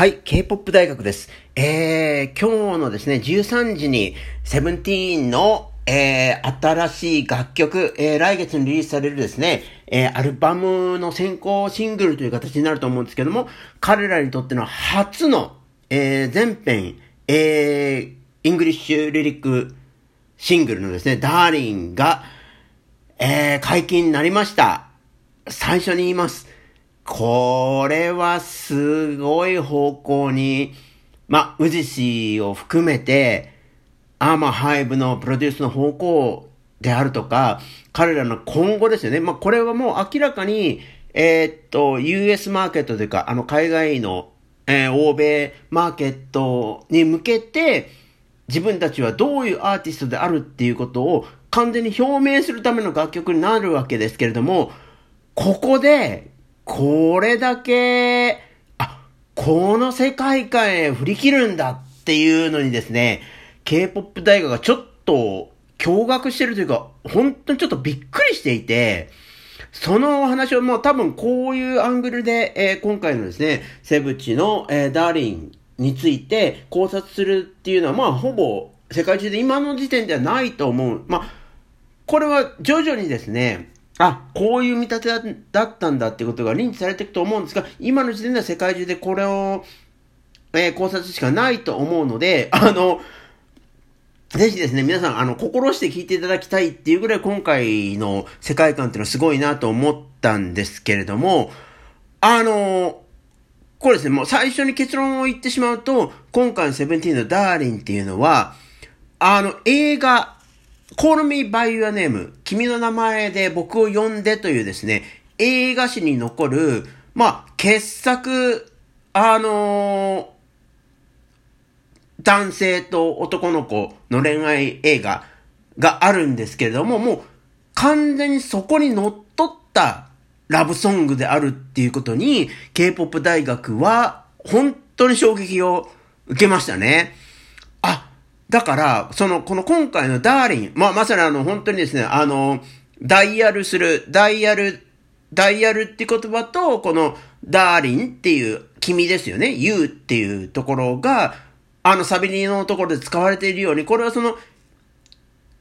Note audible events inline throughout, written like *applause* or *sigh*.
はい、K-POP 大学です。えー、今日のですね、13時に、セブンティーンの、えー、新しい楽曲、えー、来月にリリースされるですね、えー、アルバムの先行シングルという形になると思うんですけども、彼らにとっての初の、えー、全編、えー、 English lyric シングルのですね、ダーリンが、えー、解禁になりました。最初に言います。これはすごい方向に、まあ、宇治氏を含めて、アーマーハイブのプロデュースの方向であるとか、彼らの今後ですよね。まあ、これはもう明らかに、えー、っと、US マーケットというか、あの、海外の、えー、欧米マーケットに向けて、自分たちはどういうアーティストであるっていうことを完全に表明するための楽曲になるわけですけれども、ここでこれだけ、あ、この世界観へ振り切るんだっていうのにですね、K-POP 大学がちょっと驚愕してるというか、本当にちょっとびっくりしていて、そのお話をもう多分こういうアングルで、えー、今回のですね、セブチの、えー、ダーリンについて考察するっていうのは、まあほぼ世界中で今の時点ではないと思う。まあ、これは徐々にですね、あ、こういう見立てだったんだってことが認知されていくと思うんですが、今の時点では世界中でこれを、えー、考察しかないと思うので、*laughs* あの、ぜひですね、皆さん、あの、心して聞いていただきたいっていうぐらい今回の世界観っていうのはすごいなと思ったんですけれども、あの、これですね、もう最初に結論を言ってしまうと、今回のセブンティーンのダーリンっていうのは、あの、映画、Call Me By Your Name 君の名前で僕を呼んでというですね、映画史に残る、まあ、傑作、あのー、男性と男の子の恋愛映画があるんですけれども、もう完全にそこに乗っ取ったラブソングであるっていうことに、K-POP 大学は本当に衝撃を受けましたね。だから、その、この今回のダーリン、まあ、まさにあの、本当にですね、あの、ダイヤルする、ダイヤル、ダイヤルって言葉と、この、ダーリンっていう、君ですよね、You っていうところが、あの、サビリのところで使われているように、これはその、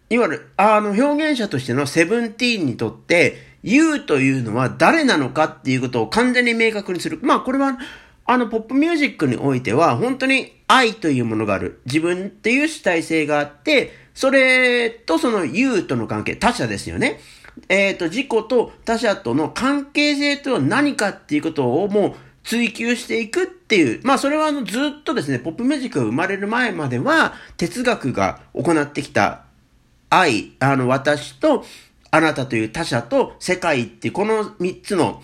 いわゆる、あの、表現者としてのセブンティーンにとって、You というのは誰なのかっていうことを完全に明確にする。まあ、これは、あの、ポップミュージックにおいては、本当に愛というものがある。自分っていう主体性があって、それとその you との関係、他者ですよね。えっ、ー、と、自己と他者との関係性とは何かっていうことをもう追求していくっていう。まあ、それはあの、ずっとですね、ポップミュージックが生まれる前までは、哲学が行ってきた愛、あの、私と、あなたという他者と世界って、この三つの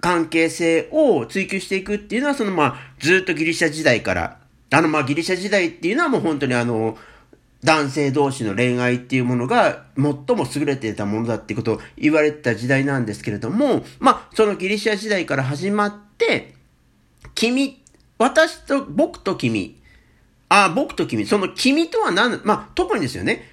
関係性を追求していくっていうのは、そのまあ、ずっとギリシャ時代から、あのまあ、ギリシャ時代っていうのはもう本当にあの、男性同士の恋愛っていうものが最も優れていたものだっていうことを言われてた時代なんですけれども、まあ、そのギリシャ時代から始まって、君、私と、僕と君、ああ、僕と君、その君とは何、まあ、特にですよね、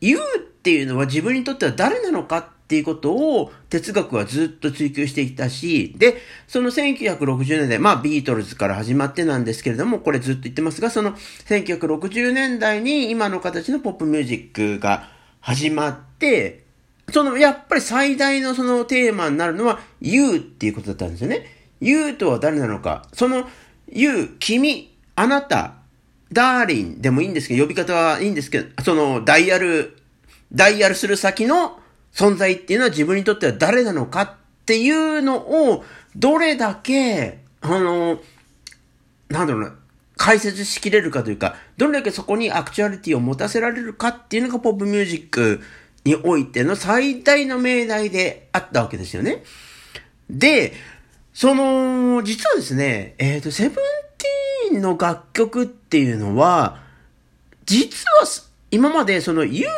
言うっていうのは自分にとっては誰なのかっていうことを哲学はずっと追求していたし、で、その1960年代、まあビートルズから始まってなんですけれども、これずっと言ってますが、その1960年代に今の形のポップミュージックが始まって、そのやっぱり最大のそのテーマになるのは You っていうことだったんですよね。You とは誰なのか。その You、君、あなた、ダーリンでもいいんですけど、呼び方はいいんですけど、そのダイヤル、ダイヤルする先の存在っていうのは自分にとっては誰なのかっていうのを、どれだけ、あの、なんだろうな、解説しきれるかというか、どれだけそこにアクチュアリティを持たせられるかっていうのがポップミュージックにおいての最大の命題であったわけですよね。で、その、実はですね、えっ、ー、と、セブンティーンの楽曲っていうのは、実は今までその You っ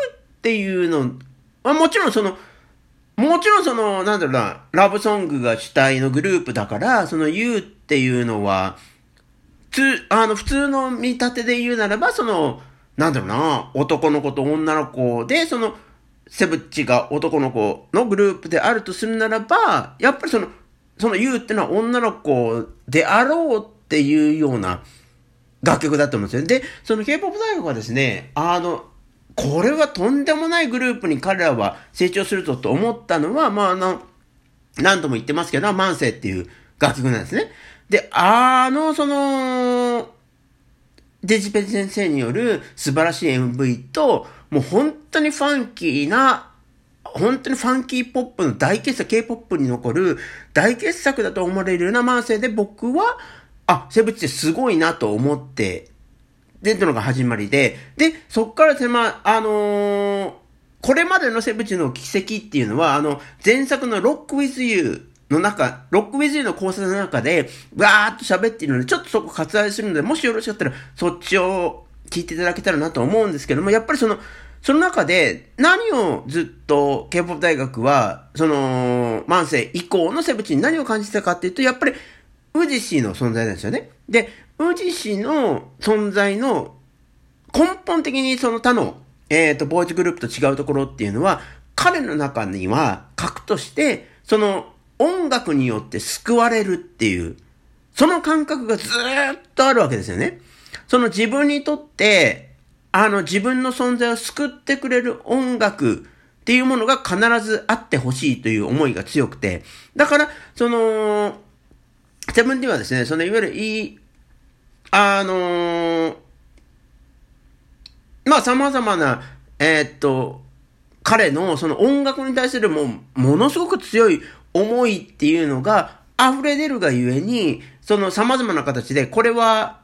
ていうのまあ、もちろんその、もちろんその、なんだろうな、ラブソングが主体のグループだから、その You っていうのは、つ、あの、普通の見立てで言うならば、その、なんだろうな、男の子と女の子で、その、セブッチが男の子のグループであるとするならば、やっぱりその、その You ってのは女の子であろうっていうような楽曲だと思うんですよ。で、その K-POP 大学はですね、あの、これはとんでもないグループに彼らは成長するぞと思ったのは、まあ、あの、何度も言ってますけど、万世っていう楽曲なんですね。で、あの、その、デジペジ先生による素晴らしい MV と、もう本当にファンキーな、本当にファンキーポップの大傑作、K-POP に残る大傑作だと思われるような万世で僕は、あ、セブチってすごいなと思ってで、とのが始まりで、で、そっからですね、まあ、のー、これまでのセブチの奇跡っていうのは、あの、前作のロックウィズユーの中、ロックウィズユーの考察の中で、わーっと喋っているので、ちょっとそこ割愛するので、もしよろしかったら、そっちを聞いていただけたらなと思うんですけども、やっぱりその、その中で、何をずっと K-POP 大学は、その、万世以降のセブチに何を感じてたかっていうと、やっぱり、ウジシーの存在なんですよね。で、宇治市の存在の根本的にその他の、えっ、ー、と、ボーイズグループと違うところっていうのは、彼の中には核として、その音楽によって救われるっていう、その感覚がずっとあるわけですよね。その自分にとって、あの自分の存在を救ってくれる音楽っていうものが必ずあってほしいという思いが強くて、だから、その、セブンティはですね、そのいわゆるいいあのー、まあ様々な、えー、っと、彼のその音楽に対するもう、ものすごく強い思いっていうのが溢れ出るがゆえに、その様々な形で、これは、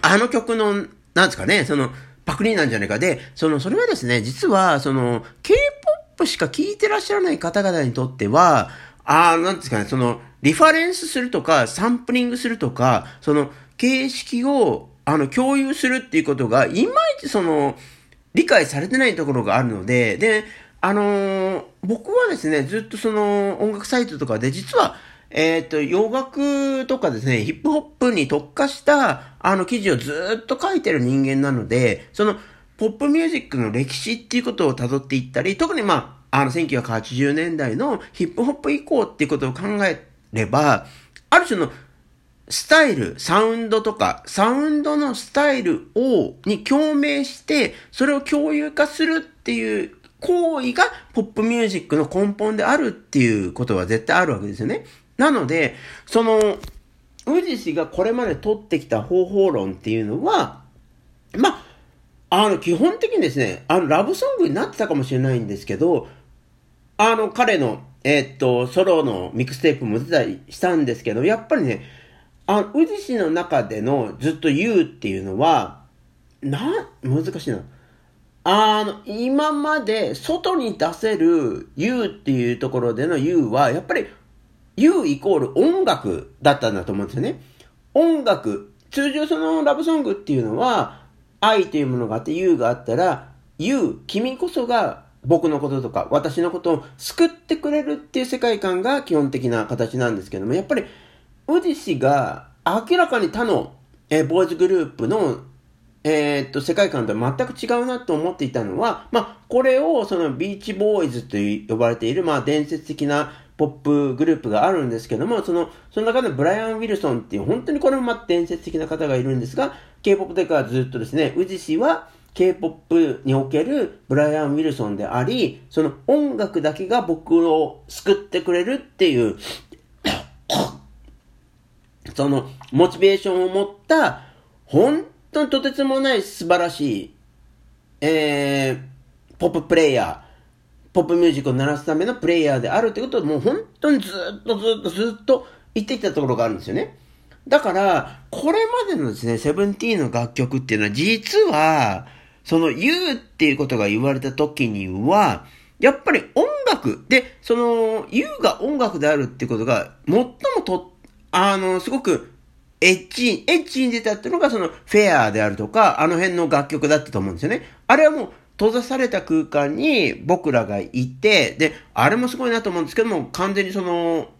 あの曲の、なんですかね、その、パクリなんじゃないかで、その、それはですね、実は、その、K-POP しか聴いてらっしゃらない方々にとっては、ああ、なんですかね、その、リファレンスするとか、サンプリングするとか、その、形式を、あの、共有するっていうことが、いまいちその、理解されてないところがあるので、で、あのー、僕はですね、ずっとその、音楽サイトとかで、実は、えっ、ー、と、洋楽とかですね、ヒップホップに特化した、あの、記事をずっと書いてる人間なので、その、ポップミュージックの歴史っていうことを辿っていったり、特にまあ、あの、1980年代のヒップホップ以降っていうことを考えれば、ある種のスタイル、サウンドとか、サウンドのスタイルを、に共鳴して、それを共有化するっていう行為がポップミュージックの根本であるっていうことは絶対あるわけですよね。なので、その、宇治氏がこれまで取ってきた方法論っていうのは、まあ、あの、基本的にですね、あの、ラブソングになってたかもしれないんですけど、あの、彼の、えー、っと、ソロのミックステープも出たりしたんですけど、やっぱりね、あ、宇治市の中でのずっと言うっていうのは、な、難しいな。あの、今まで外に出せる U っていうところでの U は、やっぱり U イコール音楽だったんだと思うんですよね。音楽。通常そのラブソングっていうのは、愛というものがあって U があったら、You、君こそが僕のこととか私のことを救ってくれるっていう世界観が基本的な形なんですけども、やっぱりウディ氏が明らかに他の、えー、ボーイズグループの、えー、っと、世界観とは全く違うなと思っていたのは、まあ、これをそのビーチボーイズと呼ばれている、まあ、伝説的なポップグループがあるんですけども、その、その中でブライアン・ウィルソンっていう、本当にこれもま伝説的な方がいるんですが、K-POP でからずっとですね、宇治氏は K-POP におけるブライアン・ウィルソンであり、その音楽だけが僕を救ってくれるっていう *coughs* その、モチベーションを持った、本当にとてつもない素晴らしい、えー、ポッププレイヤー、ポップミュージックを鳴らすためのプレイヤーであるってことをもう本当にずっとずっとずっと言ってきたところがあるんですよね。だから、これまでのですね、セブンティーンの楽曲っていうのは、実は、その、言うっていうことが言われた時には、やっぱり音楽で、その、言うが音楽であるっていうことが、最もとあの、すごく、エッチ、エッチに出たっていうのがそのフェアであるとか、あの辺の楽曲だったと思うんですよね。あれはもう閉ざされた空間に僕らがいて、で、あれもすごいなと思うんですけども、完全にその、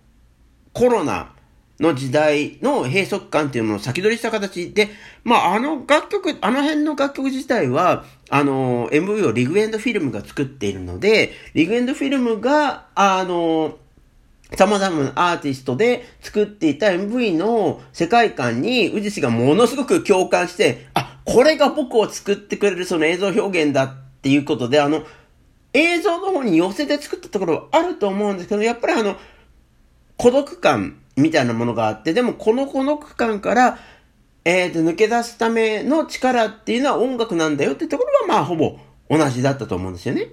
コロナの時代の閉塞感っていうものを先取りした形で、まあ、あの楽曲、あの辺の楽曲自体は、あの、MV をリグエンドフィルムが作っているので、リグエンドフィルムが、あの、様々なアーティストで作っていた MV の世界観に、宇治氏がものすごく共感して、あ、これが僕を作ってくれるその映像表現だっていうことで、あの、映像の方に寄せて作ったところはあると思うんですけど、やっぱりあの、孤独感みたいなものがあって、でもこの孤独感から、えー、と、抜け出すための力っていうのは音楽なんだよってところは、まあ、ほぼ同じだったと思うんですよね。っ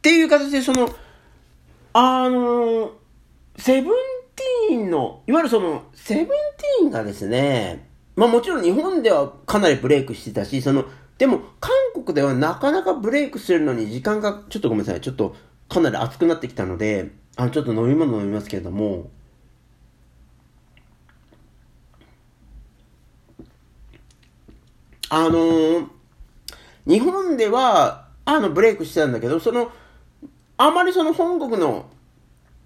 ていう形で、その、あのセブンティーンの、いわゆるその、セブンティーンがですね、まあもちろん日本ではかなりブレイクしてたし、その、でも韓国ではなかなかブレイクするのに時間が、ちょっとごめんなさい、ちょっとかなり熱くなってきたので、あの、ちょっと飲み物飲みますけれども、あのー、日本では、あの、ブレイクしてたんだけど、その、あまりその本国の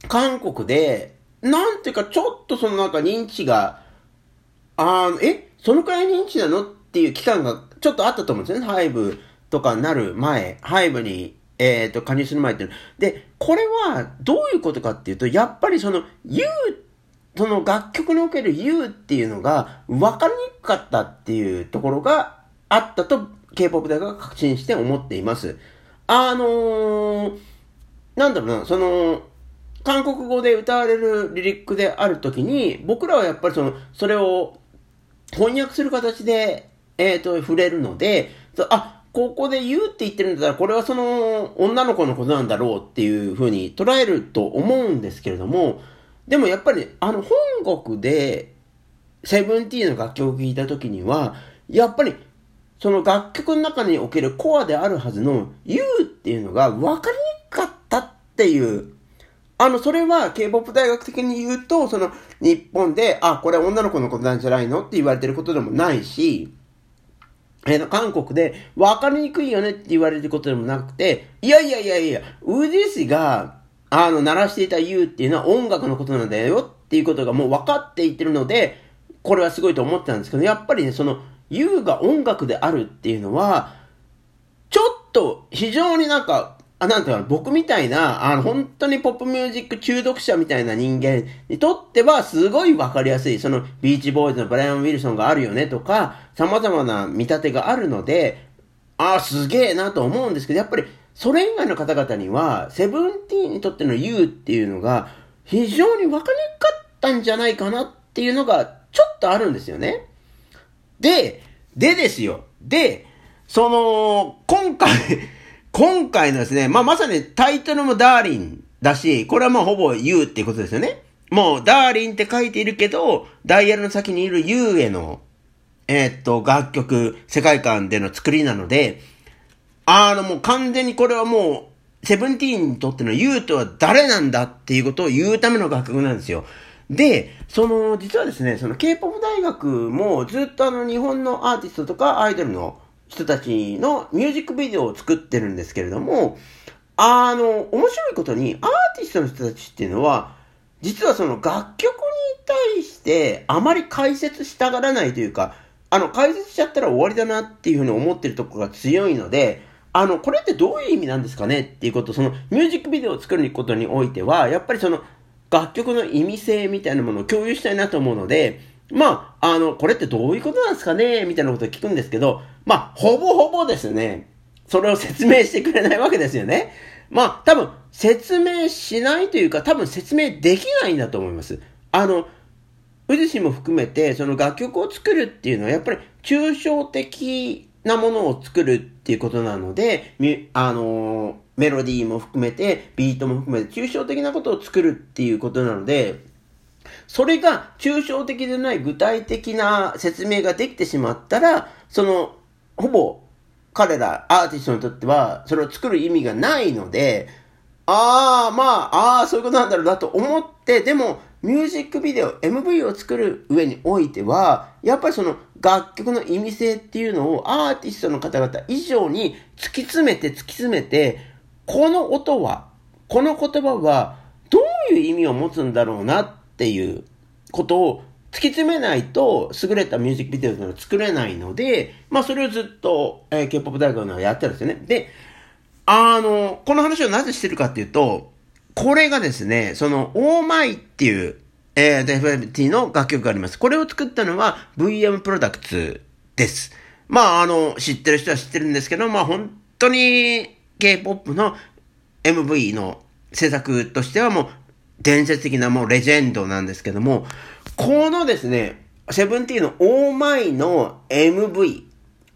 韓国で、なんていうか、ちょっとそのなんか認知が、あのえそのくらい認知なのっていう期間がちょっとあったと思うんですよね。ハイブとかなる前、ハイブに、えっ、ー、と、加入する前っていう。で、これはどういうことかっていうと、やっぱりその、言うその楽曲における U っていうのが分かりにくかったっていうところがあったと K-POP 大学が確信して思っています。あのー、なんだろうな、その、韓国語で歌われるリリックであるときに、僕らはやっぱりその、それを翻訳する形で、えっ、ー、と、触れるので、あ、ここで言うって言ってるんだったら、これはその、女の子のことなんだろうっていうふうに捉えると思うんですけれども、でもやっぱり、あの、本国で、セブンティーンの楽曲を聴いた時には、やっぱり、その楽曲の中におけるコアであるはずの You っていうのが分かりにくかったっていう。あの、それは K-POP 大学的に言うと、その日本で、あ、これ女の子のことなんじゃないのって言われてることでもないし、えー、韓国で分かりにくいよねって言われることでもなくて、いやいやいやいや、ウジ氏があの、鳴らしていた You っていうのは音楽のことなんだよっていうことがもう分かっていってるので、これはすごいと思ってたんですけど、やっぱりね、その You が音楽であるっていうのは、ちょっと非常になんか、あ、なんていうか、僕みたいな、あの、本当にポップミュージック中毒者みたいな人間にとっては、すごいわかりやすい。その、ビーチボーイズのブライアン・ウィルソンがあるよねとか、様々な見立てがあるので、ああ、すげえなと思うんですけど、やっぱり、それ以外の方々には、セブンティーンにとっての U っていうのが、非常に分かりにくかったんじゃないかなっていうのが、ちょっとあるんですよね。で、でですよ。で、その、今回 *laughs* 今回のですね、まあ、まさにタイトルもダーリンだし、これはもうほぼ You っていうことですよね。もう、ダーリンって書いているけど、ダイヤルの先にいる U への、えー、っと、楽曲、世界観での作りなので、あの、もう完全にこれはもう、セブンティーンにとってのユーとは誰なんだっていうことを言うための楽曲なんですよ。で、その、実はですね、その K-POP 大学もずっとあの日本のアーティストとかアイドルの人たちのミュージックビデオを作ってるんですけれども、あの、面白いことにアーティストの人たちっていうのは、実はその楽曲に対してあまり解説したがらないというか、あの、解説しちゃったら終わりだなっていうふうに思ってるところが強いので、あの、これってどういう意味なんですかねっていうこと、そのミュージックビデオを作ることにおいては、やっぱりその楽曲の意味性みたいなものを共有したいなと思うので、まあ、あの、これってどういうことなんですかね？みたいなことを聞くんですけど、まあ、ほぼほぼですね、それを説明してくれないわけですよね。まあ、多分、説明しないというか、多分説明できないんだと思います。あの、宇治氏も含めて、その楽曲を作るっていうのは、やっぱり抽象的なものを作るっていうことなので、あの、メロディーも含めて、ビートも含めて、抽象的なことを作るっていうことなので、それが抽象的でない具体的な説明ができてしまったら、その、ほぼ彼らアーティストにとっては、それを作る意味がないので、ああ、まあ、ああ、そういうことなんだろうなと思って、でも、ミュージックビデオ、MV を作る上においては、やっぱりその楽曲の意味性っていうのをアーティストの方々以上に突き詰めて突き詰めて、この音は、この言葉はどういう意味を持つんだろうなっていうことを突き詰めないと優れたミュージックビデオというのは作れないので、まあそれをずっと、えー、K-POP 大学のやってるんですよね。で、あの、この話をなぜしてるかっていうと、これがですね、その、オーマイっていう、えー、デフェティの楽曲があります。これを作ったのは VM プロダクツです。まあ、あの、知ってる人は知ってるんですけど、まあ、本当に K-POP の MV の制作としてはもう伝説的なもうレジェンドなんですけども、このですね、セブンティーンのオーマイの MV、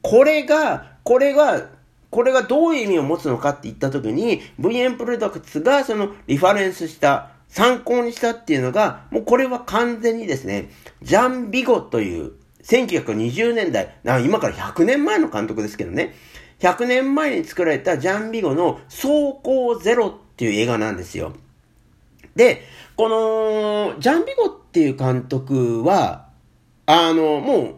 これが、これが、これがどういう意味を持つのかって言ったときに、VM プロダクツがそのリファレンスした、参考にしたっていうのが、もうこれは完全にですね、ジャン・ビゴという1920年代、今から100年前の監督ですけどね、100年前に作られたジャン・ビゴの走行ゼロっていう映画なんですよ。で、この、ジャン・ビゴっていう監督は、あの、もう、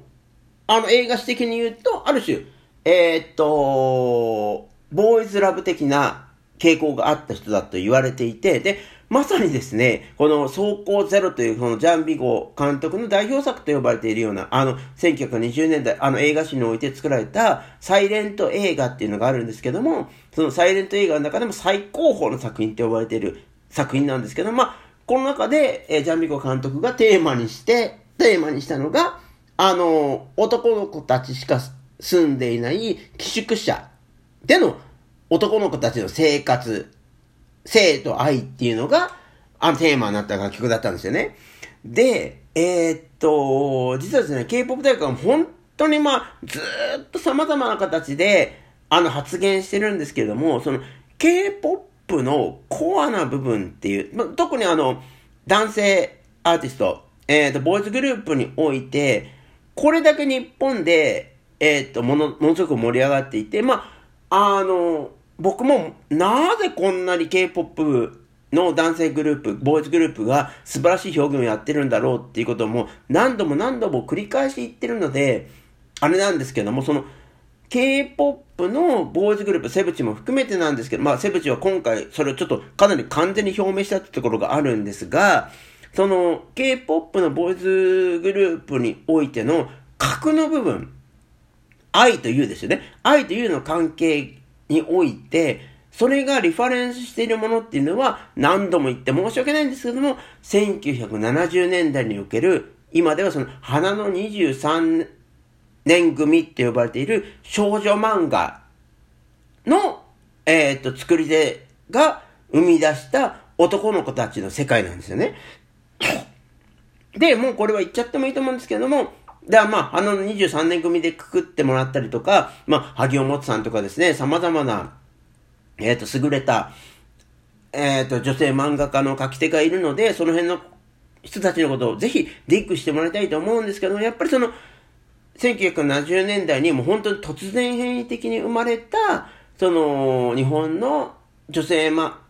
あの映画史的に言うと、ある種、えー、っと、ボーイズラブ的な傾向があった人だと言われていて、で、まさにですね、この走行ゼロというこのジャン・ビゴ監督の代表作と呼ばれているような、あの、1920年代、あの映画史において作られたサイレント映画っていうのがあるんですけども、そのサイレント映画の中でも最高峰の作品って呼ばれている作品なんですけど、まあ、この中で、え、ジャン・ビゴ監督がテーマにして、テーマにしたのが、あの、男の子たちしか住んでいない寄宿舎での男の子たちの生活、性と愛っていうのが、あのテーマになった楽曲だったんですよね。で、えー、っと、実はですね、K-POP 大学は本当にまあ、ずっと様々な形で、あの発言してるんですけれども、その K-POP のコアな部分っていう、まあ、特にあの、男性アーティスト、えー、っと、ボーイズグループにおいて、これだけ日本で、えー、っと、もの、ものすごく盛り上がっていて、まあ、あの、僕もなぜこんなに K-POP の男性グループ、ボーイズグループが素晴らしい表現をやってるんだろうっていうことも何度も何度も繰り返し言ってるので、あれなんですけども、その K-POP のボーイズグループ、セブチも含めてなんですけど、まあセブチは今回それをちょっとかなり完全に表明したってところがあるんですが、その K-POP のボーイズグループにおいての核の部分、愛というですよね。愛というの関係において、それがリファレンスしているものっていうのは何度も言って申し訳ないんですけども、1970年代における、今ではその花の23年組って呼ばれている少女漫画の、えっ、と、作り手が生み出した男の子たちの世界なんですよね。で、もうこれは言っちゃってもいいと思うんですけども、ではまあ、あの23年組でくくってもらったりとか、まあ、萩尾本さんとかですね、様々な、えっ、ー、と、優れた、えっ、ー、と、女性漫画家の書き手がいるので、その辺の人たちのことをぜひディックしてもらいたいと思うんですけど、やっぱりその、1970年代にもう本当に突然変異的に生まれた、その、日本の女性ま、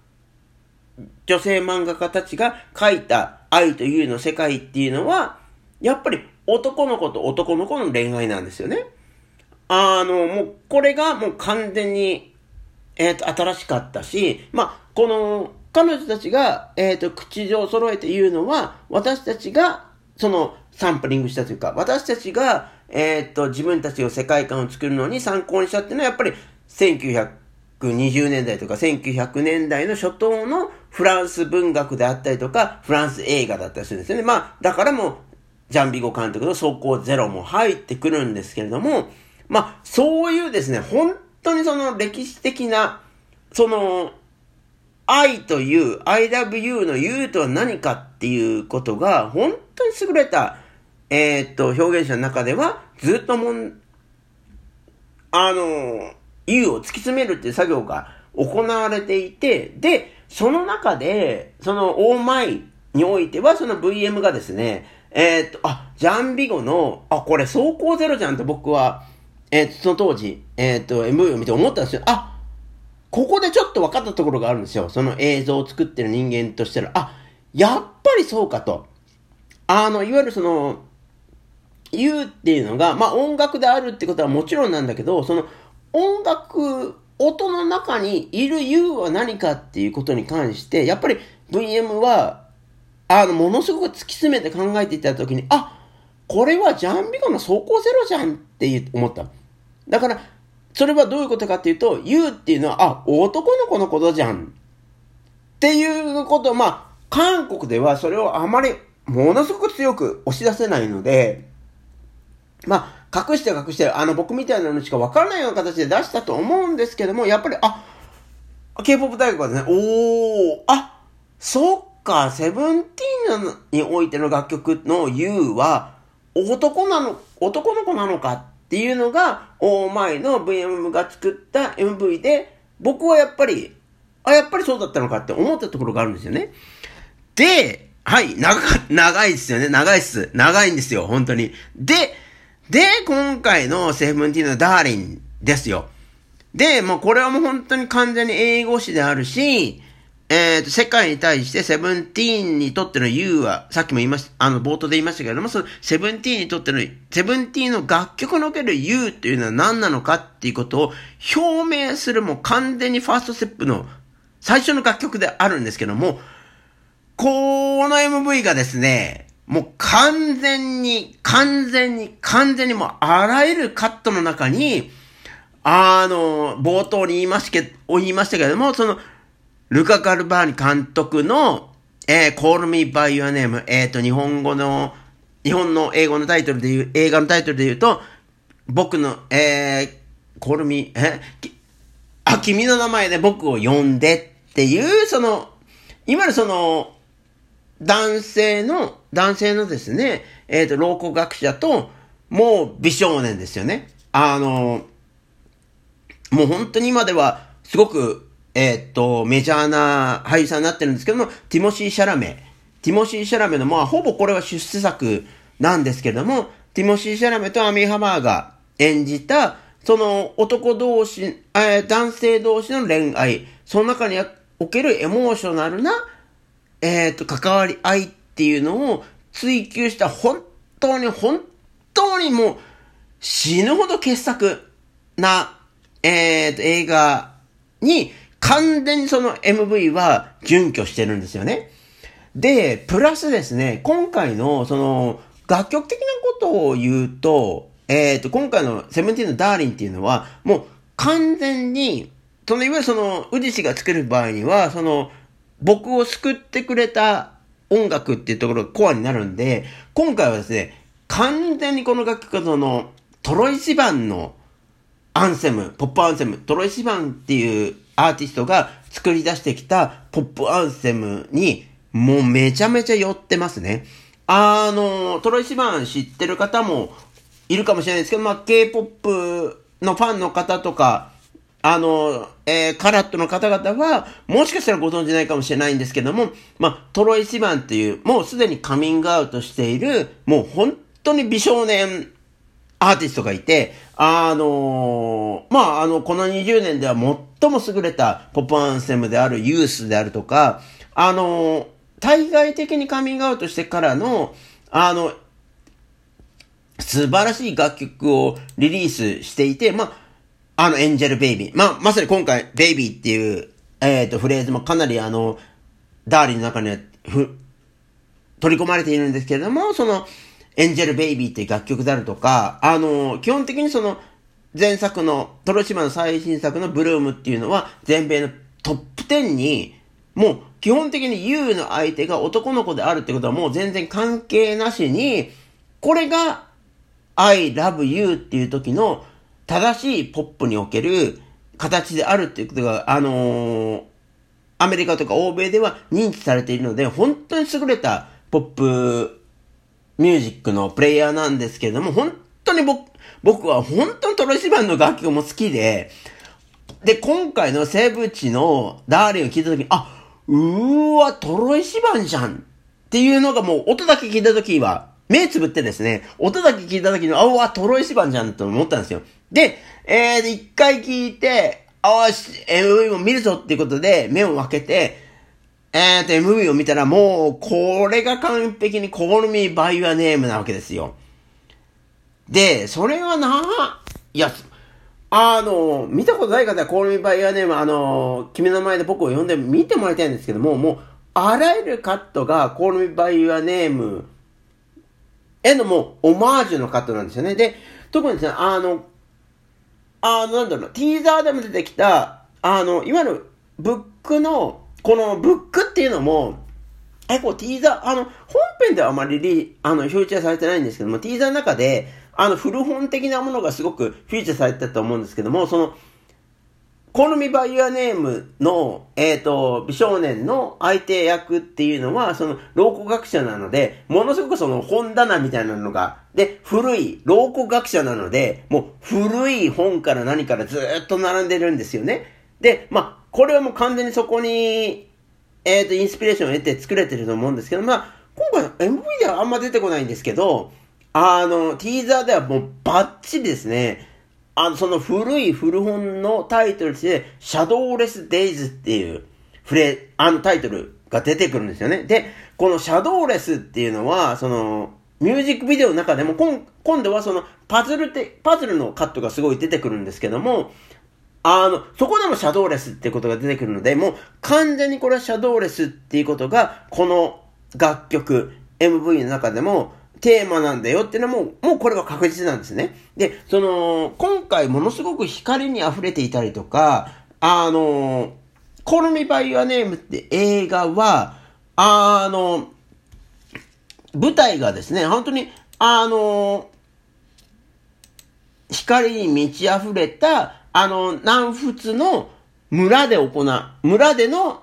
女性漫画家たちが書いた愛というの世界っていうのは、やっぱり男の子と男の子の恋愛なんですよね。あの、もう、これがもう完全に、えっ、ー、と、新しかったし、まあ、この、彼女たちが、えっ、ー、と、口上揃えて言うのは、私たちが、その、サンプリングしたというか、私たちが、えっ、ー、と、自分たちの世界観を作るのに参考にしたっていうのは、やっぱり、1920年代とか1900年代の初頭のフランス文学であったりとか、フランス映画だったりするんですよね。まあ、だからもう、ジャンビゴ監督の走行ゼロも入ってくるんですけれども、まあ、そういうですね、本当にその歴史的な、その、愛という、I love you の U とは何かっていうことが、本当に優れた、えー、っと、表現者の中では、ずっともん、あの、U を突き詰めるっていう作業が行われていて、で、その中で、その、オーマイにおいては、その VM がですね、えー、っと、あ、ジャンビゴの、あ、これ走行ゼロじゃんと僕は、えー、っと、その当時、えー、っと、MV を見て思ったんですよ。あ、ここでちょっと分かったところがあるんですよ。その映像を作ってる人間としては、あ、やっぱりそうかと。あの、いわゆるその、言うっていうのが、まあ音楽であるってことはもちろんなんだけど、その音楽、音の中にいる U は何かっていうことに関して、やっぱり VM はあの、ものすごく突き詰めて考えていったときに、あ、これはジャンビゴの走行ゼロじゃんって思った。だから、それはどういうことかっていうと、言うっていうのは、あ、男の子のことじゃん。っていうこと、まあ、韓国ではそれをあまりものすごく強く押し出せないので、まあ、隠して隠して、あの、僕みたいなのしかわからないような形で出したと思うんですけども、やっぱり、あ、K-POP 大学はね、おー、あ、そっか、セブンティーンにおいての楽曲の U は、男なの、男の子なのかっていうのが、オーマイの VM が作った MV で、僕はやっぱり、あ、やっぱりそうだったのかって思ったところがあるんですよね。で、はい、長、長いですよね。長いっす。長いんですよ、本当に。で、で、今回のセブンティーンのダーリンですよ。で、まあこれはもう本当に完全に英語詞であるし、えっ、ー、と、世界に対してセブンティーンにとっての U は、さっきも言いました、あの、冒頭で言いましたけれども、その、セブンティーンにとっての、セブンティーンの楽曲における U っていうのは何なのかっていうことを表明するもう完全にファーストステップの最初の楽曲であるんですけども、この MV がですね、もう完全に、完全に、完全にもうあらゆるカットの中に、あの、冒頭に言いましけど、言いましたけれども、その、ルカ・カルバーニ監督の、えー、Call Me By Your Name、えっ、ー、と、日本語の、日本の英語のタイトルで言う、映画のタイトルで言うと、僕の、えー、Call Me、えあ、君の名前で僕を呼んでっていう、その、いわゆるその、男性の、男性のですね、えっ、ー、と、考古学者と、もう美少年ですよね。あの、もう本当に今では、すごく、えー、っと、メジャーな俳優さんになってるんですけども、ティモシー・シャラメ。ティモシー・シャラメの、まあ、ほぼこれは出世作なんですけども、ティモシー・シャラメとアミー・ハマーが演じた、その男同士、えー、男性同士の恋愛、その中におけるエモーショナルな、えー、っと、関わり合いっていうのを追求した本当に本当にもう死ぬほど傑作な、えー、っと、映画に完全にその MV は準拠してるんですよね。で、プラスですね、今回のその楽曲的なことを言うと、えっ、ー、と、今回のセブンティーンのダーリンっていうのは、もう完全に、そのいわゆるその、宇治氏が作る場合には、その、僕を救ってくれた音楽っていうところがコアになるんで、今回はですね、完全にこの楽曲はその、トロイシバンのアンセム、ポップアンセム、トロイシバンっていうアーティストが作り出してきたポップアンセムに、もうめちゃめちゃ寄ってますね。あの、トロイシバン知ってる方もいるかもしれないですけど、まあ、K-POP のファンの方とか、あの、えー、カラットの方々は、もしかしたらご存知ないかもしれないんですけども、まあ、トロイシバンっていう、もうすでにカミングアウトしている、もう本当に美少年アーティストがいて、あのー、まあ、あの、この20年では最も優れたポップアンセムであるユースであるとか、あのー、対外的にカミングアウトしてからの、あの、素晴らしい楽曲をリリースしていて、まあ、あの、エンジェルベイビー。まあ、まさに今回、ベイビーっていう、えっ、ー、と、フレーズもかなりあの、ダーリンの中には、ふ、取り込まれているんですけれども、その、エンジェルベイビーっていう楽曲であるとか、あの、基本的にその、前作の、トロシマの最新作のブルームっていうのは、全米のトップ10に、もう基本的に U の相手が男の子であるってことはもう全然関係なしに、これが I love you っていう時の正しいポップにおける形であるっていうことが、あのー、アメリカとか欧米では認知されているので、本当に優れたポップミュージックのプレイヤーなんですけれども、本当に僕、僕は本当にトロイシバンの楽曲も好きで、で、今回のセブチのダーリンを聞いたときに、あ、うーわ、トロイシバンじゃんっていうのがもう音だけ聞いたときは、目つぶってですね、音だけ聞いたときに、あ、うわ、トロイシバンじゃんと思ったんですよ。で、えー、一回聞いて、あし、MV も見るぞっていうことで、目を開けて、えーと、MV を見たらもう、これが完璧に Call Me By Your Name なわけですよ。で、それはな、いや、あの、見たことない方は Call Me By Your Name、あの、君の名前で僕を呼んで見てもらいたいんですけども、もう、あらゆるカットが Call Me By Your Name へのもう、オマージュのカットなんですよね。で、特にですね、あの、あの、なんだろう、ティーザーでも出てきた、あの、いわゆる、ブックのこのブックっていうのも、結構ティーザー、あの、本編ではあまりあの、フューチャーされてないんですけども、ティーザーの中で、あの、古本的なものがすごくフューチャーされてたと思うんですけども、その、コルミバイアネームの、えっ、ー、と、美少年の相手役っていうのは、その、老古学者なので、ものすごくその本棚みたいなのが、で、古い、老古学者なので、もう古い本から何からずっと並んでるんですよね。で、まあ、これはもう完全にそこに、えっ、ー、と、インスピレーションを得て作れてると思うんですけど、まあ、今回 MV ではあんま出てこないんですけど、あの、ティーザーではもうバッチリですね、あの、その古い古本のタイトルで、シャドウレスデイズっていうフレ、あのタイトルが出てくるんですよね。で、このシャドウレスっていうのは、その、ミュージックビデオの中でも、今度はその、パズルって、パズルのカットがすごい出てくるんですけども、あの、そこでもシャドウレスっていうことが出てくるので、もう完全にこれはシャドウレスっていうことが、この楽曲、MV の中でもテーマなんだよっていうのはもう、もうこれは確実なんですね。で、その、今回ものすごく光に溢れていたりとか、あの、Call Me By Your Name って映画は、あの、舞台がですね、本当に、あの、光に満ち溢れた、あの、南仏の村で行う、村での、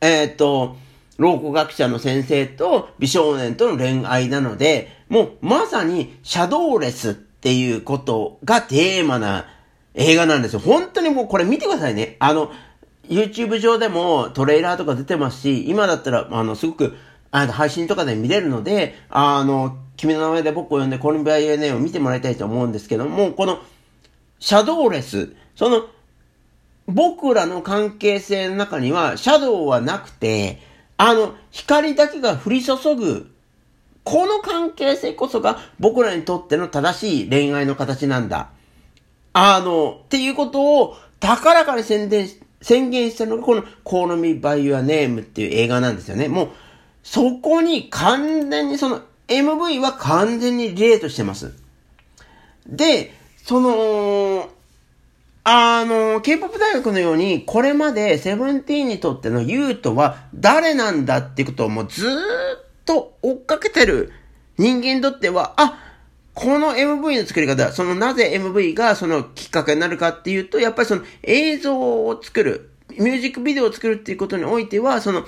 えっ、ー、と、老古学者の先生と美少年との恋愛なので、もうまさにシャドウレスっていうことがテーマな映画なんですよ。本当にもうこれ見てくださいね。あの、YouTube 上でもトレーラーとか出てますし、今だったら、あの、すごく、あの、配信とかで見れるので、あの、君の名前で僕を呼んでコリンバイエネを見てもらいたいと思うんですけども、この、シャドウレス、その、僕らの関係性の中には、シャドウはなくて、あの、光だけが降り注ぐ、この関係性こそが僕らにとっての正しい恋愛の形なんだ。あの、っていうことを高らかに宣伝宣言したのがこの Call Me By Your Name っていう映画なんですよね。もう、そこに完全にその MV は完全にリレートしてます。で、その、あの、K-POP 大学のように、これまでセブンティーンにとってのユートは誰なんだっていうことをもうずーっと追っかけてる人間にとっては、あ、この MV の作り方、そのなぜ MV がそのきっかけになるかっていうと、やっぱりその映像を作る、ミュージックビデオを作るっていうことにおいては、その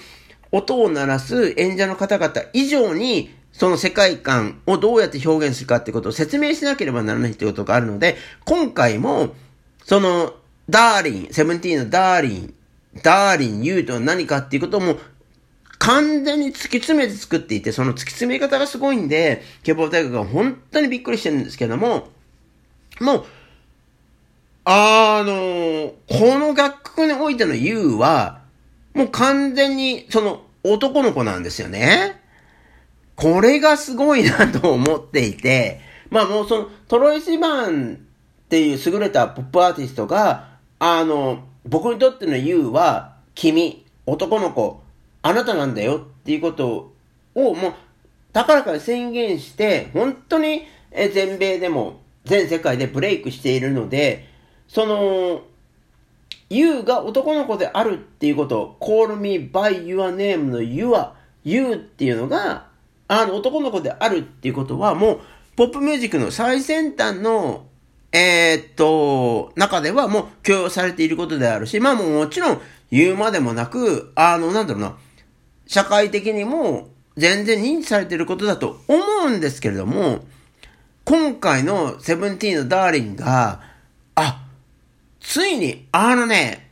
音を鳴らす演者の方々以上に、その世界観をどうやって表現するかってことを説明しなければならないってことがあるので、今回も、その、ダーリン、セブンティーンのダーリン、ダーリン、 you とは何かっていうことも、完全に突き詰めて作っていて、その突き詰め方がすごいんで、 K-POP 大学が本当にびっくりしてるんですけども、もう、あのこの楽曲においての you は、もう完全に、その、男の子なんですよね。これがすごいなと思っていて、まあもうその、トロイシバンっていう優れたポップアーティストが、あの、僕にとっての You は、君、男の子、あなたなんだよっていうことを、もう、高らかに宣言して、本当に全米でも、全世界でブレイクしているので、その、You が男の子であるっていうこと、call me by your name の You は、You っていうのが、あの、男の子であるっていうことは、もう、ポップミュージックの最先端のえー、っと、中ではもう許容されていることであるし、まあもうもちろん言うまでもなく、あの、なんだろうな、社会的にも全然認知されていることだと思うんですけれども、今回のセブンティーンのダーリンが、あ、ついに、あのね、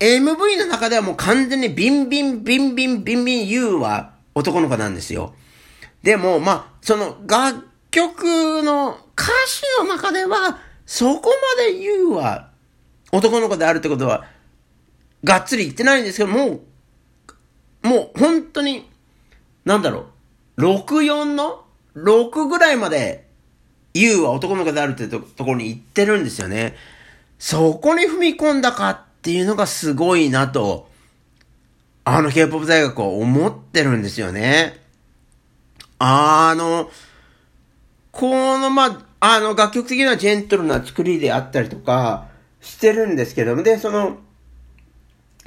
MV の中ではもう完全にビンビンビンビンビンビン言うは男の子なんですよ。でも、まあ、その楽曲の歌詞の中では、そこまで言うは、男の子であるってことは、がっつり言ってないんですけど、もう、もう本当に、なんだろう、64の ?6 ぐらいまで、言うは男の子であるってところに行ってるんですよね。そこに踏み込んだかっていうのがすごいなと、あの K-POP 大学は思ってるんですよね。あの、この、まあ、あの、楽曲的なジェントルな作りであったりとか、してるんですけども、で、その、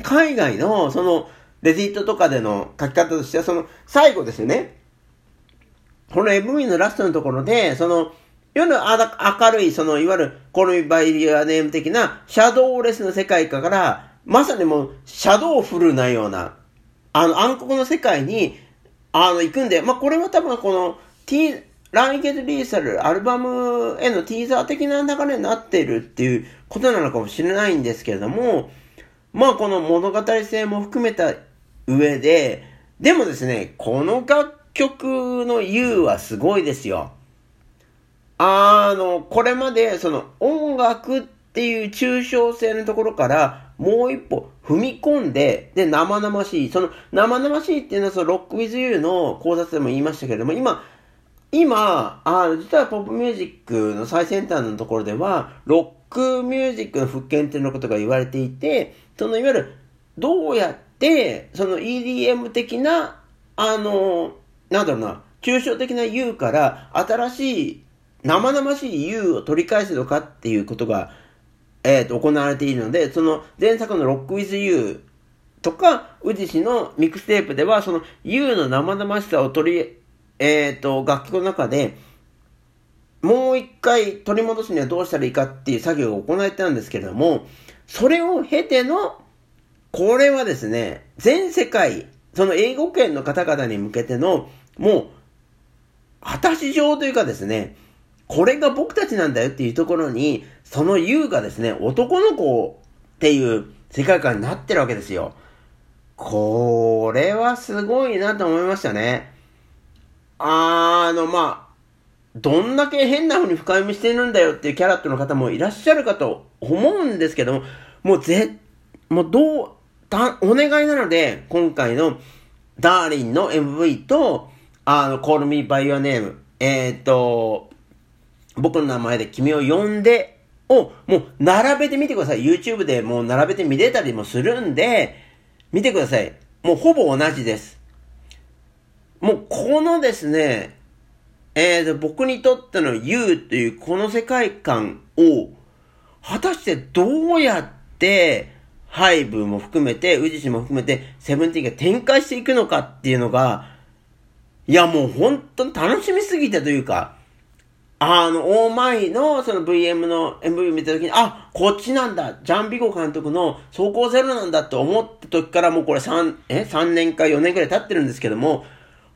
海外の、その、レディットとかでの書き方としては、その、最後ですよね。この MV のラストのところで、その、いわゆる明るい、その、いわゆるコロミバイリアネーム的な、シャドウレスの世界から、まさにもう、シャドウフルなような、あの、暗黒の世界に、あの、行くんで、まあ、これは多分この、T、来月リーサル、アルバムへのティーザー的な流れになっているっていうことなのかもしれないんですけれども、まあこの物語性も含めた上で、でもですね、この楽曲の U はすごいですよ。あの、これまでその音楽っていう抽象性のところからもう一歩踏み込んで、で、生々しい。その生々しいっていうのはそのロックウィズユーの考察でも言いましたけれども、今、今、あ実はポップミュージックの最先端のところでは、ロックミュージックの復権っていうのことが言われていて、そのいわゆる、どうやって、その EDM 的な、あの、なんだろうな、抽象的な U から新しい、生々しい U を取り返すのかっていうことが、えっ、ー、と、行われているので、その前作の Rock with You とか、宇治市のミックステープでは、その U の生々しさを取り、えっ、ー、と、楽曲の中で、もう一回取り戻すにはどうしたらいいかっていう作業を行えたんですけれども、それを経ての、これはですね、全世界、その英語圏の方々に向けての、もう、果たし状というかですね、これが僕たちなんだよっていうところに、その優がですね、男の子っていう世界観になってるわけですよ。これはすごいなと思いましたね。あの、まあ、どんだけ変な風に深読みしてるんだよっていうキャラットの方もいらっしゃるかと思うんですけども、もうぜ、もうどう、た、お願いなので、今回のダーリンの MV と、あの、Call Me By Your Name、えっ、ー、と、僕の名前で君を呼んで、を、もう並べてみてください。YouTube でもう並べて見れたりもするんで、見てください。もうほぼ同じです。もうこのですね、えーと、僕にとっての You というこの世界観を、果たしてどうやって、ハイブも含めて、宇治市も含めて、セブンティーンが展開していくのかっていうのが、いやもう本当に楽しみすぎてというか、あの、オーマイのその VM の MV 見た時に、あ、こっちなんだ、ジャンビゴ監督の走行ゼロなんだって思った時からもうこれ3、え ?3 年か4年くらい経ってるんですけども、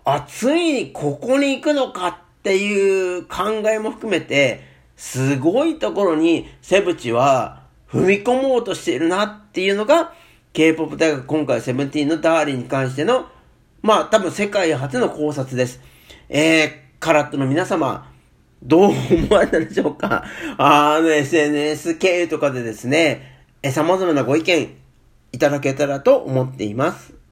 あ、ついにここに行くのかっていう考えも含めて、すごいところにセブチは踏み込もうとしているなっていうのが、K-POP 大学今回セブンティーンのダーリンに関しての、まあ多分世界初の考察です。えー、カラットの皆様、どう思われたでしょうか？あの SNS 経由とかでですね、え、様々なご意見いただけたらと思っています。